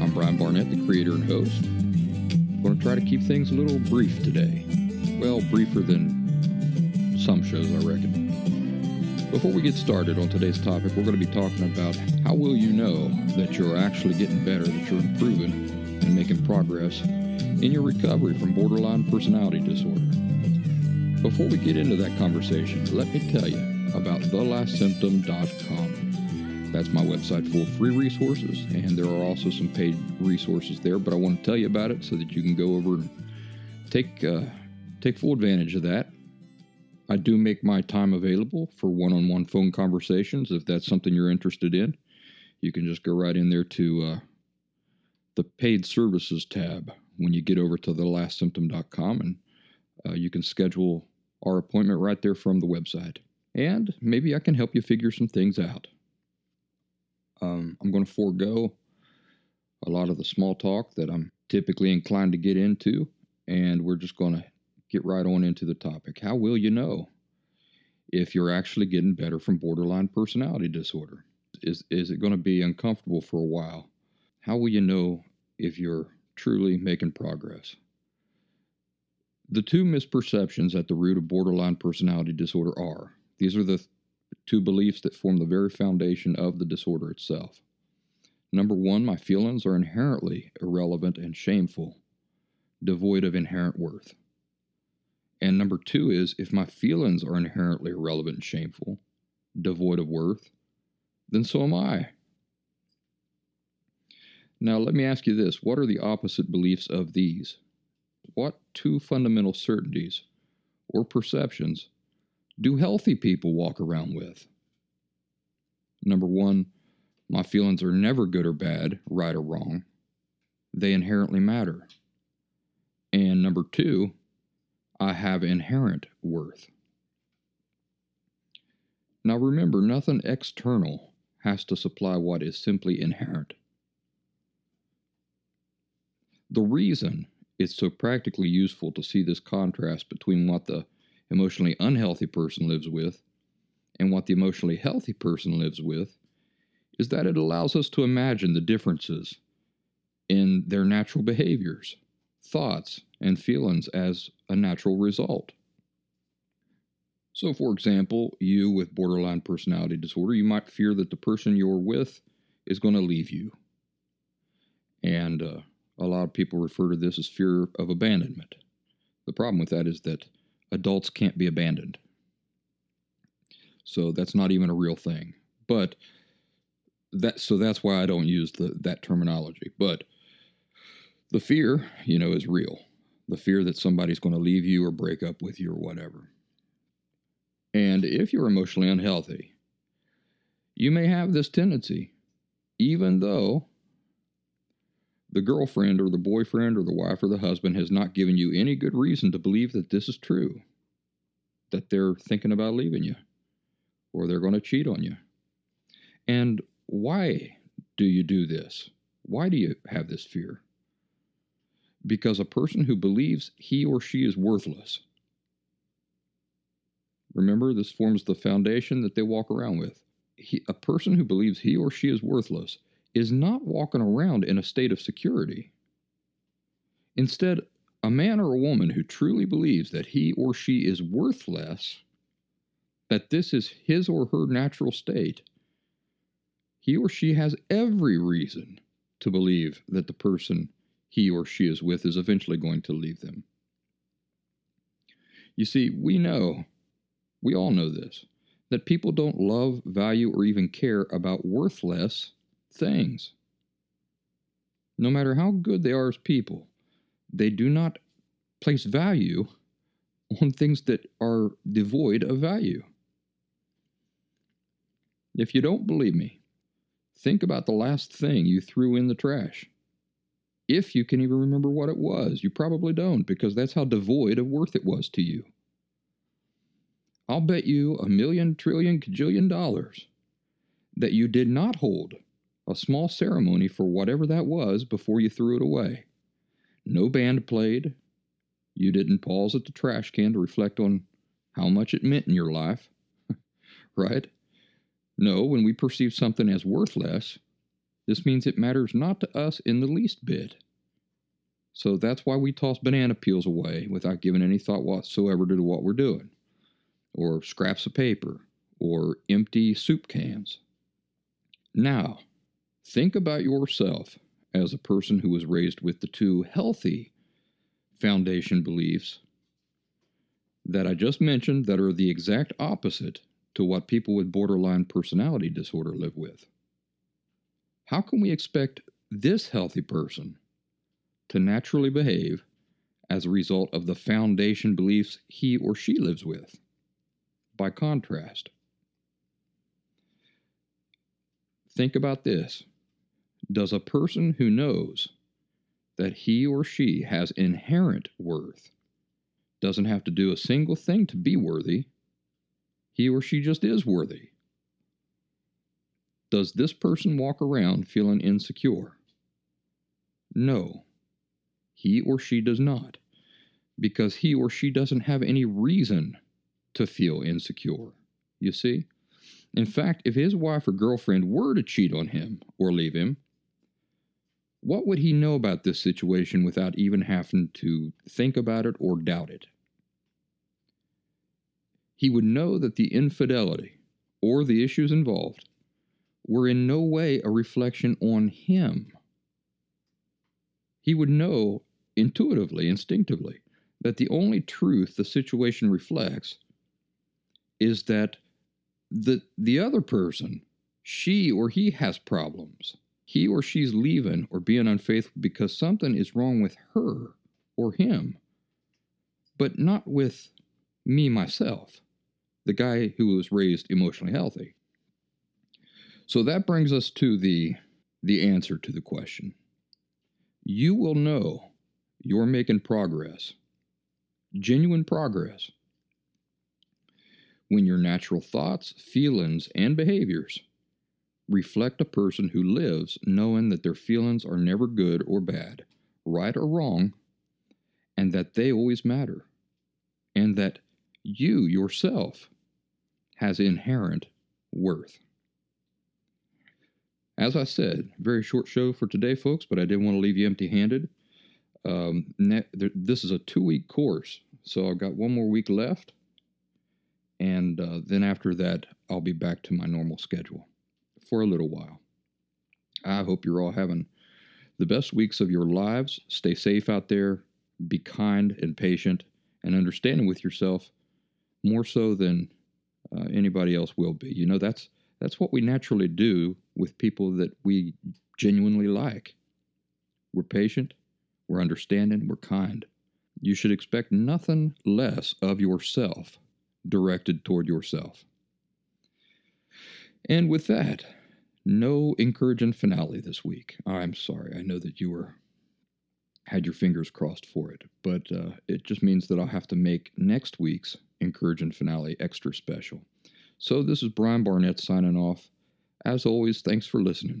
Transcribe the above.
I'm Brian Barnett, the creator and host. I'm going to try to keep things a little brief today. Well, briefer than some shows, I reckon. Before we get started on today's topic, we're going to be talking about how will you know that you're actually getting better, that you're improving and making progress in your recovery from borderline personality disorder. Before we get into that conversation, let me tell you about thelastsymptom.com. That's my website for free resources, and there are also some paid resources there. But I want to tell you about it so that you can go over and take uh, take full advantage of that. I do make my time available for one-on-one phone conversations. If that's something you're interested in, you can just go right in there to uh, the paid services tab when you get over to thelastsymptom.com, and uh, you can schedule our appointment right there from the website and maybe I can help you figure some things out. Um, I'm going to forego a lot of the small talk that I'm typically inclined to get into, and we're just going to get right on into the topic. How will you know if you're actually getting better from borderline personality disorder? Is, is it going to be uncomfortable for a while? How will you know if you're truly making progress? The two misperceptions at the root of borderline personality disorder are these are the two beliefs that form the very foundation of the disorder itself. Number one, my feelings are inherently irrelevant and shameful, devoid of inherent worth. And number two is if my feelings are inherently irrelevant and shameful, devoid of worth, then so am I. Now, let me ask you this what are the opposite beliefs of these? What two fundamental certainties or perceptions do healthy people walk around with? Number one, my feelings are never good or bad, right or wrong. They inherently matter. And number two, I have inherent worth. Now remember, nothing external has to supply what is simply inherent. The reason it's so practically useful to see this contrast between what the emotionally unhealthy person lives with and what the emotionally healthy person lives with is that it allows us to imagine the differences in their natural behaviors, thoughts, and feelings as a natural result. So, for example, you with borderline personality disorder, you might fear that the person you're with is going to leave you. And uh, a lot of people refer to this as fear of abandonment. The problem with that is that adults can't be abandoned. So that's not even a real thing. But that so that's why I don't use the that terminology. But the fear, you know, is real. The fear that somebody's going to leave you or break up with you or whatever. And if you're emotionally unhealthy, you may have this tendency, even though the girlfriend or the boyfriend or the wife or the husband has not given you any good reason to believe that this is true, that they're thinking about leaving you or they're going to cheat on you. And why do you do this? Why do you have this fear? Because a person who believes he or she is worthless, remember, this forms the foundation that they walk around with. He, a person who believes he or she is worthless is not walking around in a state of security. Instead, a man or a woman who truly believes that he or she is worthless, that this is his or her natural state, he or she has every reason to believe that the person he or she is with is eventually going to leave them. You see, we know, we all know this, that people don't love, value, or even care about worthless things. No matter how good they are as people, they do not place value on things that are devoid of value. If you don't believe me, think about the last thing you threw in the trash. If you can even remember what it was, you probably don't because that's how devoid of worth it was to you. I'll bet you a million, trillion, cajillion dollars that you did not hold a small ceremony for whatever that was before you threw it away. No band played. You didn't pause at the trash can to reflect on how much it meant in your life. right? No, when we perceive something as worthless, this means it matters not to us in the least bit. So that's why we toss banana peels away without giving any thought whatsoever to what we're doing or scraps of paper, or empty soup cans. Now, think about yourself as a person who was raised with the two healthy foundation beliefs that I just mentioned that are the exact opposite to what people with borderline personality disorder live with. How can we expect this healthy person to naturally behave as a result of the foundation beliefs he or she lives with? by contrast. Think about this Does a person who knows that he or she has inherent worth doesn't have to do a single thing to be worthy, he or she just is worthy? Does this person walk around feeling insecure? No, he or she does not, because he or she doesn't have any reason to feel insecure. You see? In fact, if his wife or girlfriend were to cheat on him or leave him, what would he know about this situation without even having to think about it or doubt it? He would know that the infidelity or the issues involved were in no way a reflection on him. He would know intuitively, instinctively, that the only truth the situation reflects is that the the other person, she or he has problems. He or she's leaving or being unfaithful because something is wrong with her or him, but not with me myself, the guy who was raised emotionally healthy. So that brings us to the the answer to the question. You will know you're making progress, genuine progress, when your natural thoughts, feelings, and behaviors reflect a person who lives knowing that their feelings are never good or bad, right or wrong, and that they always matter, and that you yourself has inherent worth. As I said, very short show for today, folks, but I didn't want to leave you empty handed. Um, this is a two week course, so I've got one more week left and uh, then after that, I'll be back to my normal schedule for a little while. I hope you're all having the best weeks of your lives. Stay safe out there, be kind and patient, and understanding with yourself more so than uh, anybody else will be. You know, that's that's what we naturally do with people that we genuinely like. We're patient, we're understanding, we're kind. You should expect nothing less of yourself directed toward yourself. And with that, no encouraging finale this week. I'm sorry. I know that you were had your fingers crossed for it, but uh, it just means that I'll have to make next week's encouraging finale extra special. So this is Brian Barnett signing off. As always, thanks for listening.